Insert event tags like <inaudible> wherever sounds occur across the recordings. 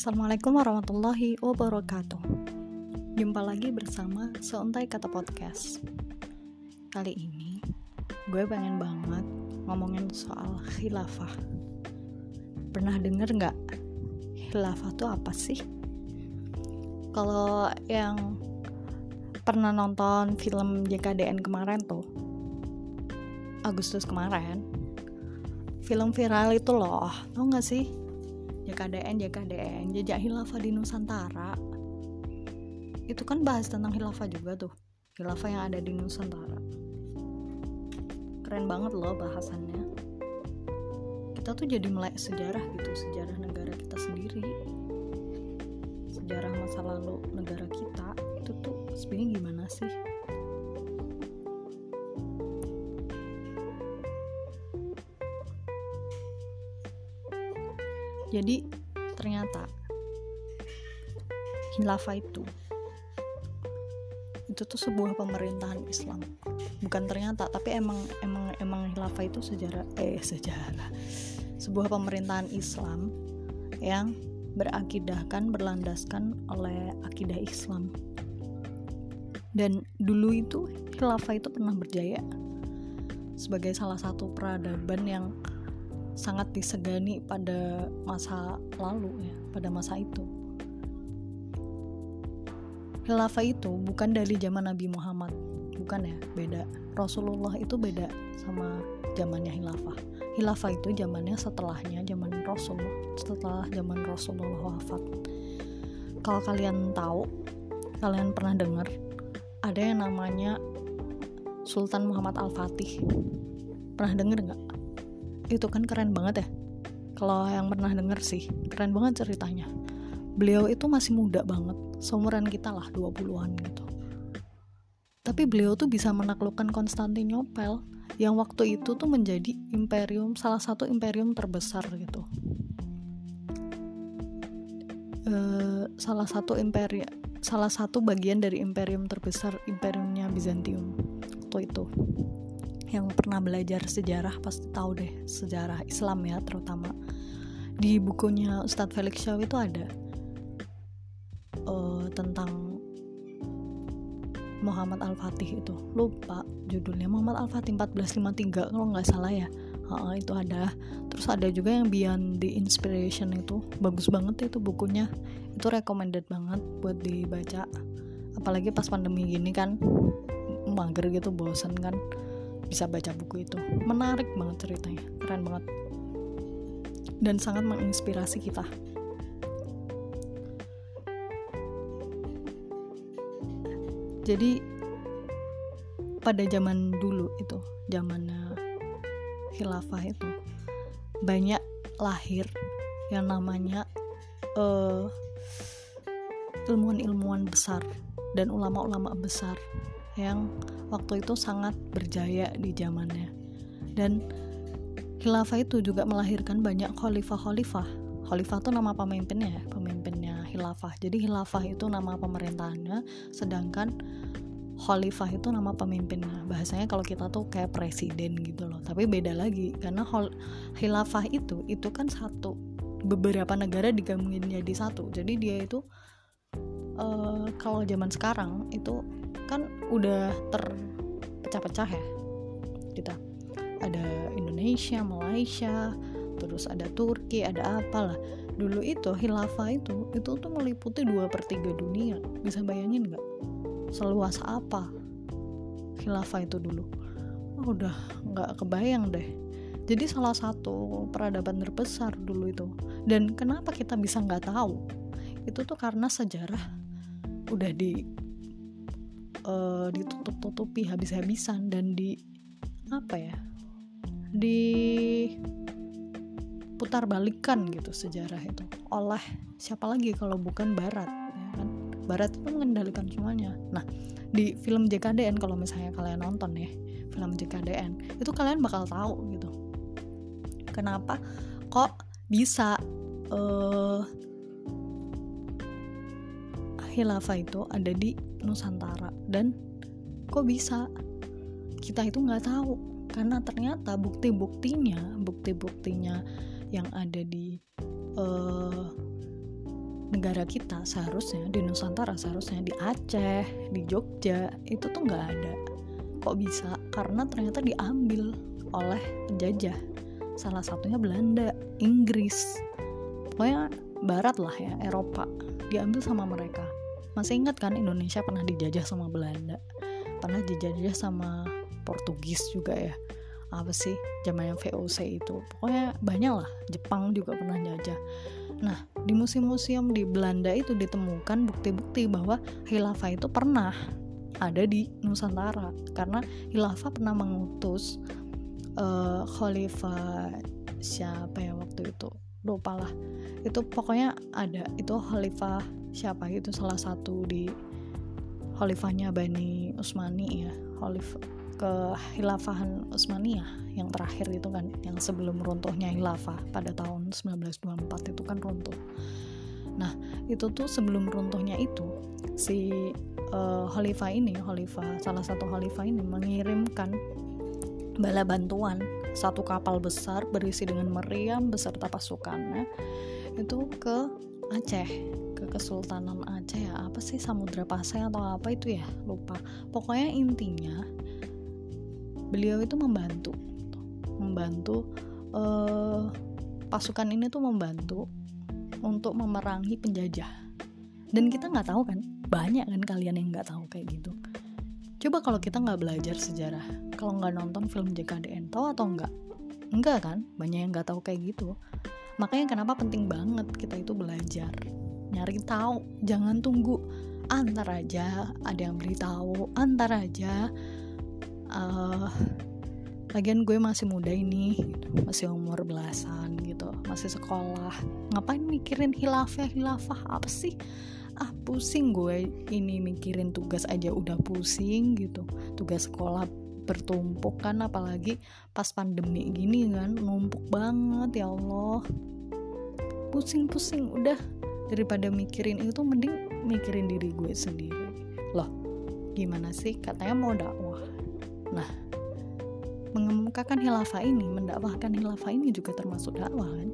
Assalamualaikum warahmatullahi wabarakatuh. Jumpa lagi bersama Seuntai Kata Podcast. Kali ini gue pengen banget ngomongin soal khilafah. Pernah denger gak khilafah tuh apa sih? Kalau yang pernah nonton film JKDN kemarin tuh Agustus kemarin film viral itu loh tau gak sih JKDN JKDN jejak hilafah di Nusantara. Itu kan bahas tentang hilafah juga tuh. Hilafah yang ada di Nusantara. Keren banget loh bahasannya. Kita tuh jadi melek sejarah gitu sejarah negara kita sendiri. Sejarah masa lalu negara kita itu tuh sebenarnya gimana sih jadi ternyata khilafah itu itu tuh sebuah pemerintahan Islam. Bukan ternyata tapi emang emang emang khilafah itu sejarah eh sejarah. Sebuah pemerintahan Islam yang berakidahkan berlandaskan oleh akidah Islam. Dan dulu itu khilafah itu pernah berjaya sebagai salah satu peradaban yang sangat disegani pada masa lalu ya, pada masa itu. Khilafah itu bukan dari zaman Nabi Muhammad, bukan ya, beda. Rasulullah itu beda sama zamannya khilafah. Khilafah itu zamannya setelahnya zaman Rasul, setelah zaman Rasulullah wafat. Kalau kalian tahu, kalian pernah dengar ada yang namanya Sultan Muhammad Al-Fatih. Pernah denger nggak? Itu kan keren banget ya. Kalau yang pernah denger sih keren banget ceritanya. Beliau itu masih muda banget seumuran kita lah 20-an gitu. Tapi beliau tuh bisa menaklukkan Konstantinopel yang waktu itu tuh menjadi imperium salah satu imperium terbesar gitu. E, salah satu imperi salah satu bagian dari imperium terbesar imperiumnya Bizantium waktu itu yang pernah belajar sejarah pasti tahu deh sejarah Islam ya terutama. Di bukunya Ustadz Felix Shaw itu ada uh, tentang Muhammad Al-Fatih itu. Lupa judulnya Muhammad Al-Fatih 1453 kalau nggak salah ya. Uh, itu ada. Terus ada juga yang Beyond the Inspiration itu. Bagus banget itu bukunya. Itu recommended banget buat dibaca. Apalagi pas pandemi gini kan mager gitu bosan kan bisa baca buku itu. Menarik banget ceritanya keren banget. Dan sangat menginspirasi kita. Jadi pada zaman dulu itu zamannya khilafah itu banyak lahir yang namanya uh, ilmuwan-ilmuwan besar dan ulama-ulama besar yang waktu itu sangat berjaya di zamannya. Dan khilafah itu juga melahirkan banyak khalifah-khalifah. Khalifah itu nama pemimpinnya ya pemimpinnya khilafah. Jadi khilafah itu nama pemerintahannya sedangkan khalifah itu nama pemimpinnya. Bahasanya kalau kita tuh kayak presiden gitu loh tapi beda lagi. Karena khilafah itu itu kan satu beberapa negara digabungin jadi satu. Jadi dia itu uh, kalau zaman sekarang itu kan udah terpecah-pecah ya kita ada Indonesia, Malaysia, terus ada Turki, ada apalah. Dulu itu hilafah itu itu tuh meliputi dua per tiga dunia. Bisa bayangin nggak? Seluas apa hilafah itu dulu? Oh, udah nggak kebayang deh. Jadi salah satu peradaban terbesar dulu itu. Dan kenapa kita bisa nggak tahu? Itu tuh karena sejarah udah di uh, ditutup-tutupi habis-habisan dan di apa ya di putar balikan gitu sejarah itu. Oleh siapa lagi kalau bukan Barat ya kan? Barat itu mengendalikan semuanya. Nah di film JKDN kalau misalnya kalian nonton ya film JKDN itu kalian bakal tahu gitu. Kenapa kok bisa uh, khilafah itu ada di Nusantara. Dan kok bisa? Kita itu nggak tahu. Karena ternyata bukti-buktinya bukti-buktinya yang ada di uh, negara kita seharusnya di Nusantara seharusnya di Aceh di Jogja itu tuh nggak ada. Kok bisa? Karena ternyata diambil oleh penjajah. Salah satunya Belanda Inggris. Pokoknya Barat lah ya Eropa. Diambil sama mereka masih ingat kan Indonesia pernah dijajah sama Belanda? Pernah dijajah sama Portugis juga ya? Apa sih zaman yang VOC itu? Pokoknya banyak lah Jepang juga pernah jajah. Nah di museum-museum di Belanda itu ditemukan bukti-bukti bahwa khilafah itu pernah ada di Nusantara. Karena khilafah pernah mengutus uh, khalifah siapa ya waktu itu lupa lah. Itu pokoknya ada itu khalifah siapa itu salah satu di khalifahnya Bani Usmani ya. Khalifah kehilafahan Utsmaniyah yang terakhir itu kan yang sebelum runtuhnya hilafah pada tahun 1924 itu kan runtuh. Nah itu tuh sebelum runtuhnya itu si uh, khalifah ini khalifah salah satu khalifah ini mengirimkan bala bantuan satu kapal besar berisi dengan meriam beserta pasukannya itu ke Aceh ke Kesultanan Aceh. Ya apa sih Samudra Pasai atau apa itu ya? Lupa. Pokoknya intinya beliau itu membantu. Membantu uh, pasukan ini tuh membantu untuk memerangi penjajah. Dan kita nggak tahu kan banyak kan kalian yang nggak tahu kayak gitu coba kalau kita nggak belajar sejarah kalau nggak nonton film JKDN tahu atau enggak enggak kan? Banyak yang nggak tahu kayak gitu. Makanya kenapa penting banget kita itu belajar. Nyari tahu jangan tunggu. Antar aja ada yang beritahu. Antar aja uh, lagian gue masih muda ini gitu. masih umur belasan gitu. Masih sekolah. Ngapain mikirin hilafah hilafah apa sih ah pusing gue ini mikirin tugas aja udah pusing gitu. Tugas sekolah bertumpuk kan apalagi pas pandemi gini kan numpuk banget ya Allah. Pusing-pusing udah. Daripada mikirin itu mending mikirin diri gue sendiri. Loh gimana sih? Katanya mau dakwah. Nah, mengemukakan hilafah ini, mendakwahkan hilafah ini juga termasuk dakwah kan?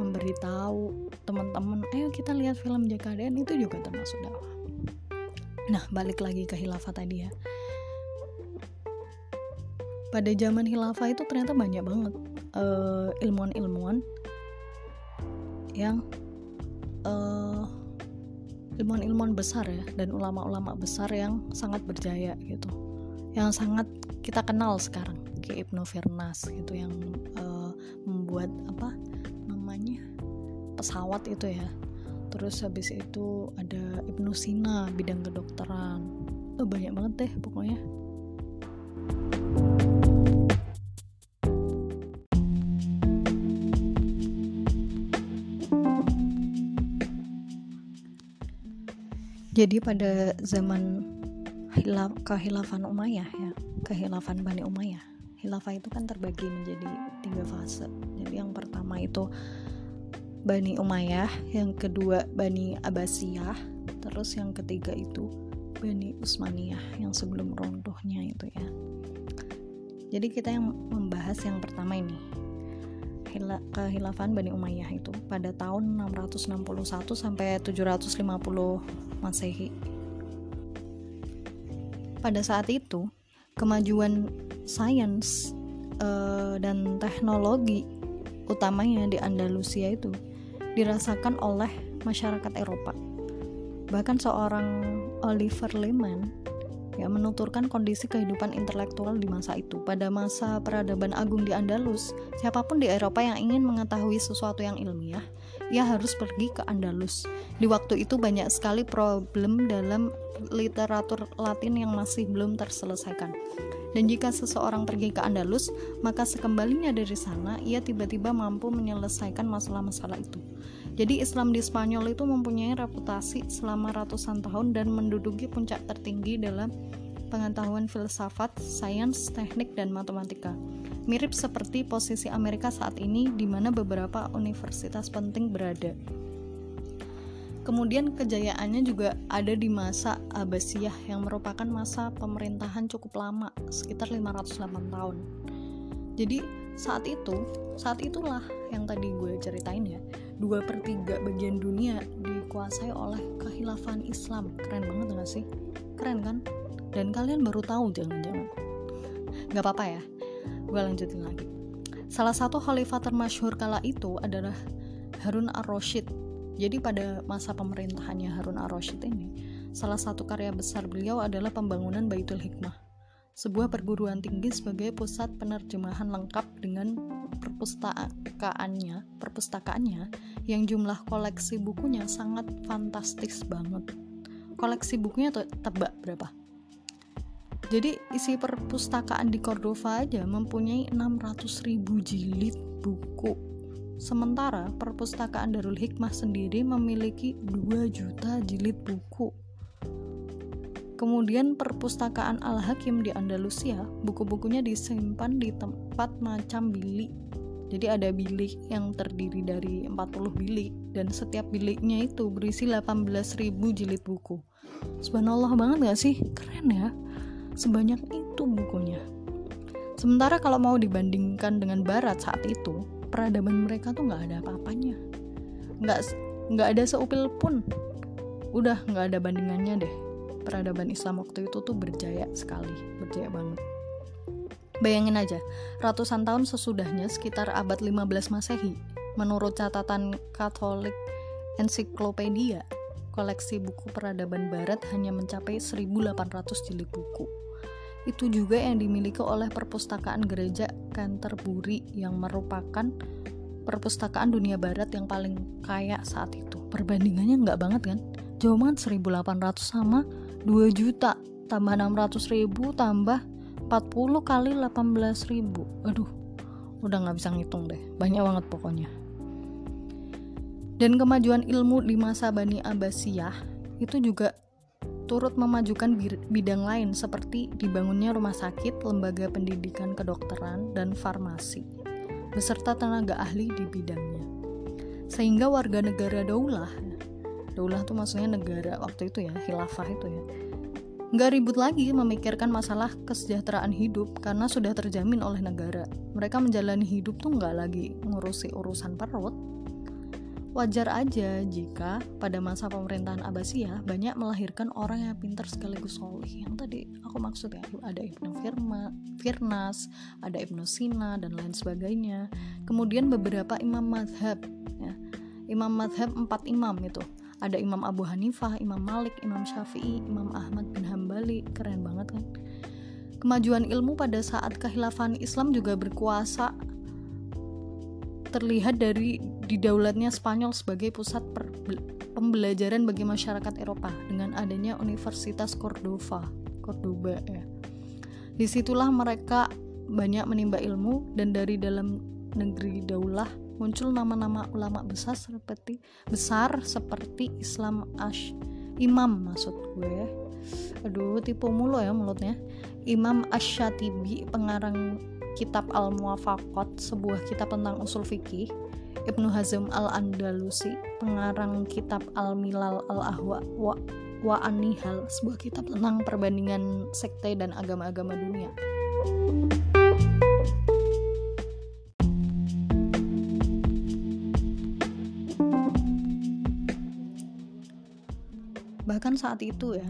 Memberitahu teman-teman, ayo kita lihat film JKDN itu juga termasuk dakwah. Nah, balik lagi ke hilafah tadi ya. Pada zaman hilafah itu ternyata banyak banget uh, ilmuwan-ilmuwan yang uh, ilmuwan-ilmuwan besar ya dan ulama-ulama besar yang sangat berjaya gitu yang sangat kita kenal sekarang kayak Ibnu Firnas gitu yang uh, membuat apa pesawat itu ya. Terus habis itu ada Ibnu Sina bidang kedokteran. Oh, banyak banget deh pokoknya. Jadi pada zaman hilaf kehilafan Umayyah ya kehilafan Bani Umayyah. Hilafah itu kan terbagi menjadi tiga fase. Jadi yang pertama itu Bani Umayyah yang kedua Bani Abbasiyah terus yang ketiga itu Bani Utsmaniyah yang sebelum runtuhnya itu ya. Jadi kita yang membahas yang pertama ini. Kehilafan Bani Umayyah itu pada tahun 661 sampai 750 Masehi. Pada saat itu kemajuan sains uh, dan teknologi utamanya di Andalusia itu dirasakan oleh masyarakat Eropa. Bahkan seorang Oliver Leman ya menuturkan kondisi kehidupan intelektual di masa itu. Pada masa peradaban agung di Andalus, siapa pun di Eropa yang ingin mengetahui sesuatu yang ilmiah, ia harus pergi ke Andalus. Di waktu itu banyak sekali problem dalam literatur Latin yang masih belum terselesaikan. Dan jika seseorang pergi ke Andalus, maka sekembalinya dari sana ia tiba-tiba mampu menyelesaikan masalah-masalah itu. Jadi Islam di Spanyol itu mempunyai reputasi selama ratusan tahun dan menduduki puncak tertinggi dalam pengetahuan filsafat, sains, teknik, dan matematika. Mirip seperti posisi Amerika saat ini di mana beberapa universitas penting berada. Kemudian kejayaannya juga ada di masa Abbasiyah yang merupakan masa pemerintahan cukup lama, sekitar 508 tahun. Jadi saat itu, saat itulah yang tadi gue ceritain ya, dua per tiga bagian dunia dikuasai oleh kehilafan Islam keren banget gak sih keren kan dan kalian baru tahu jangan-jangan Gak apa-apa ya gue lanjutin lagi salah satu khalifah termasyhur kala itu adalah Harun ar-Rasyid jadi pada masa pemerintahannya Harun ar-Rasyid ini salah satu karya besar beliau adalah pembangunan Baitul Hikmah sebuah perguruan tinggi sebagai pusat penerjemahan lengkap dengan perpustakaannya, perpustakaannya yang jumlah koleksi bukunya sangat fantastis banget. Koleksi bukunya tebak berapa? Jadi isi perpustakaan di Cordova aja mempunyai 600 ribu jilid buku. Sementara perpustakaan Darul Hikmah sendiri memiliki 2 juta jilid buku. Kemudian perpustakaan Al-Hakim di Andalusia, buku-bukunya disimpan di tempat macam bilik. Jadi ada bilik yang terdiri dari 40 bilik dan setiap biliknya itu berisi 18.000 jilid buku. Subhanallah banget gak sih? Keren ya. Sebanyak itu bukunya. Sementara kalau mau dibandingkan dengan barat saat itu, peradaban mereka tuh nggak ada apa-apanya. Nggak nggak ada seupil pun. Udah nggak ada bandingannya deh peradaban Islam waktu itu tuh berjaya sekali, berjaya banget. Bayangin aja, ratusan tahun sesudahnya sekitar abad 15 Masehi, menurut catatan Katolik Encyclopedia, koleksi buku peradaban barat hanya mencapai 1800 jilid buku. Itu juga yang dimiliki oleh perpustakaan gereja Canterbury yang merupakan perpustakaan dunia barat yang paling kaya saat itu. Perbandingannya nggak banget kan? Jauh banget 1800 sama 2 juta tambah 600 ribu tambah 40 kali 18 ribu aduh udah nggak bisa ngitung deh banyak banget pokoknya dan kemajuan ilmu di masa Bani Abbasiyah itu juga turut memajukan bidang lain seperti dibangunnya rumah sakit, lembaga pendidikan kedokteran, dan farmasi, beserta tenaga ahli di bidangnya. Sehingga warga negara daulah daulah tuh maksudnya negara waktu itu ya khilafah itu ya nggak ribut lagi memikirkan masalah kesejahteraan hidup karena sudah terjamin oleh negara mereka menjalani hidup tuh nggak lagi ngurusi urusan perut wajar aja jika pada masa pemerintahan Abbasiyah banyak melahirkan orang yang pintar sekaligus solih yang tadi aku maksud ya ada Ibnu Firma, Firnas, ada Ibnu Sina dan lain sebagainya. Kemudian beberapa imam madhab ya. Imam madhab empat imam itu. Ada Imam Abu Hanifah, Imam Malik, Imam Syafi'i, Imam Ahmad bin Hambali, keren banget kan? Kemajuan ilmu pada saat kehilafan Islam juga berkuasa terlihat dari didaulatnya Spanyol sebagai pusat pembelajaran bagi masyarakat Eropa dengan adanya Universitas Cordova, Cordoba ya. Di situlah mereka banyak menimba ilmu dan dari dalam negeri daulah muncul nama-nama ulama besar seperti besar seperti Islam Ash Imam maksud gue aduh tipu mulu ya mulutnya Imam Ash-Shatibi pengarang kitab Al-Muwafaqat sebuah kitab tentang usul fikih. Ibnu Hazm Al-Andalusi pengarang kitab Al-Milal Al-Ahwa wa, wa Anihal sebuah kitab tentang perbandingan sekte dan agama-agama dunia. Bahkan saat itu ya,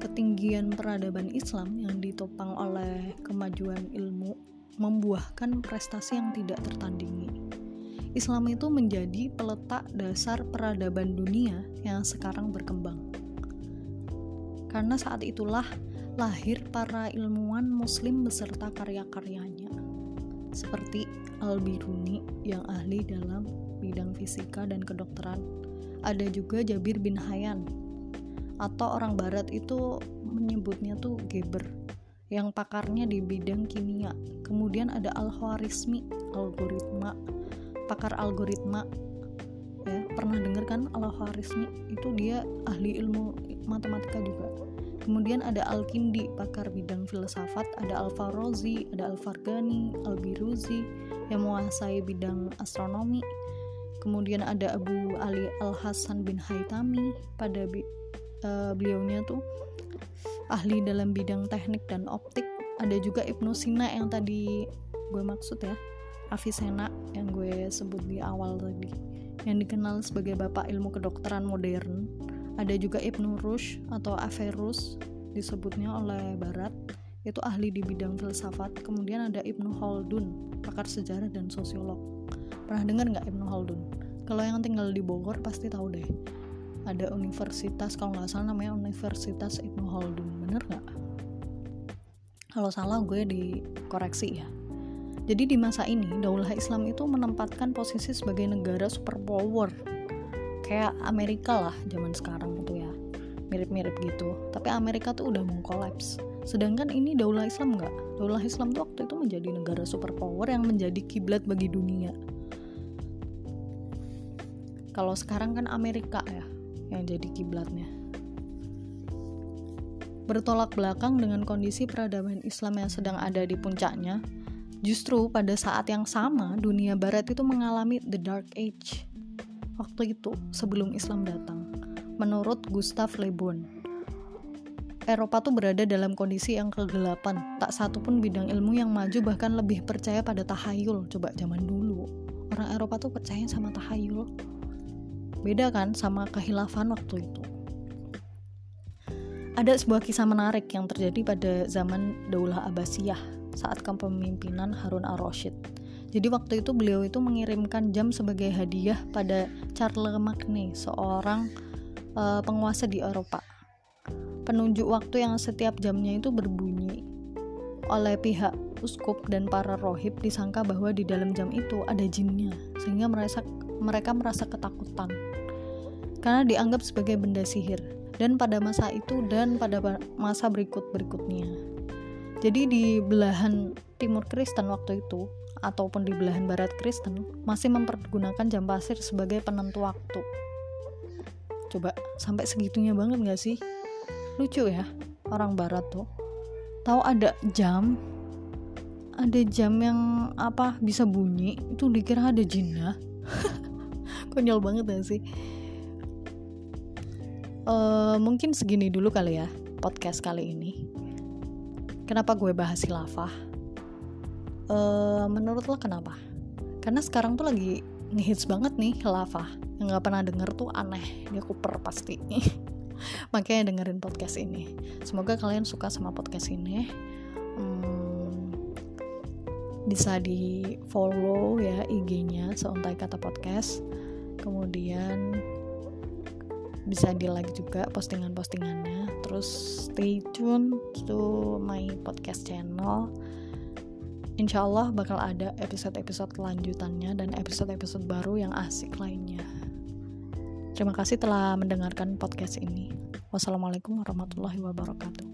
ketinggian peradaban Islam yang ditopang oleh kemajuan ilmu membuahkan prestasi yang tidak tertandingi. Islam itu menjadi peletak dasar peradaban dunia yang sekarang berkembang. Karena saat itulah lahir para ilmuwan muslim beserta karya-karyanya. Seperti Al-Biruni yang ahli dalam bidang fisika dan kedokteran. Ada juga Jabir bin Hayyan atau orang barat itu menyebutnya tuh Geber yang pakarnya di bidang kimia. Kemudian ada Al-Khwarizmi, algoritma, pakar algoritma. Ya, pernah dengar kan Al-Khwarizmi? Itu dia ahli ilmu matematika juga. Kemudian ada Al-Kindi, pakar bidang filsafat, ada Al-Farazi, ada Al-Fargani, Al-Biruzi yang menguasai bidang astronomi. Kemudian ada Abu Ali Al-Hasan bin Haytami pada uh, beliaunya tuh ahli dalam bidang teknik dan optik. Ada juga Ibnu Sina yang tadi gue maksud ya Avicenna yang gue sebut di awal tadi yang dikenal sebagai bapak ilmu kedokteran modern. Ada juga Ibnu Rushd atau Averroes disebutnya oleh Barat itu ahli di bidang filsafat. Kemudian ada Ibnu Khaldun pakar sejarah dan sosiolog. Pernah dengar nggak Ibnu Khaldun? Kalau yang tinggal di Bogor pasti tahu deh ada universitas kalau nggak salah namanya Universitas Ibnu Khaldun bener nggak kalau salah gue dikoreksi ya jadi di masa ini, Daulah Islam itu menempatkan posisi sebagai negara superpower. Kayak Amerika lah zaman sekarang itu ya. Mirip-mirip gitu. Tapi Amerika tuh udah mau kolaps. Sedangkan ini Daulah Islam nggak. Daulah Islam tuh waktu itu menjadi negara superpower yang menjadi kiblat bagi dunia. Kalau sekarang kan Amerika ya yang jadi kiblatnya. Bertolak belakang dengan kondisi peradaban Islam yang sedang ada di puncaknya, Justru pada saat yang sama, dunia barat itu mengalami the dark age. Waktu itu, sebelum Islam datang. Menurut Gustav Le Bon, Eropa tuh berada dalam kondisi yang kegelapan. Tak satu pun bidang ilmu yang maju bahkan lebih percaya pada tahayul. Coba zaman dulu, orang Eropa tuh percaya sama tahayul. Beda kan sama kehilafan waktu itu. Ada sebuah kisah menarik yang terjadi pada zaman Daulah Abbasiyah saat kepemimpinan Harun al-Rashid. Jadi waktu itu beliau itu mengirimkan jam sebagai hadiah pada Charlemagne, seorang uh, penguasa di Eropa. Penunjuk waktu yang setiap jamnya itu berbunyi oleh pihak uskup dan para rohib disangka bahwa di dalam jam itu ada jinnya, sehingga merasa, mereka merasa ketakutan karena dianggap sebagai benda sihir. Dan pada masa itu dan pada masa berikut-berikutnya jadi di belahan timur Kristen waktu itu ataupun di belahan barat Kristen masih mempergunakan jam pasir sebagai penentu waktu. Coba sampai segitunya banget gak sih? Lucu ya orang barat tuh. Tahu ada jam ada jam yang apa bisa bunyi itu dikira ada jinnya <laughs> <laughs> konyol banget gak sih uh, mungkin segini dulu kali ya podcast kali ini Kenapa gue bahas khilafah? Uh, menurut lo kenapa? Karena sekarang tuh lagi ngehits banget nih khilafah. Yang gak pernah denger tuh aneh, dia kuper pasti. <laughs> Makanya dengerin podcast ini. Semoga kalian suka sama podcast ini. Hmm, bisa di follow ya IG-nya seuntai kata podcast. Kemudian bisa di like juga postingan-postingannya terus stay tune to my podcast channel Insya Allah bakal ada episode-episode lanjutannya dan episode-episode baru yang asik lainnya. Terima kasih telah mendengarkan podcast ini. Wassalamualaikum warahmatullahi wabarakatuh.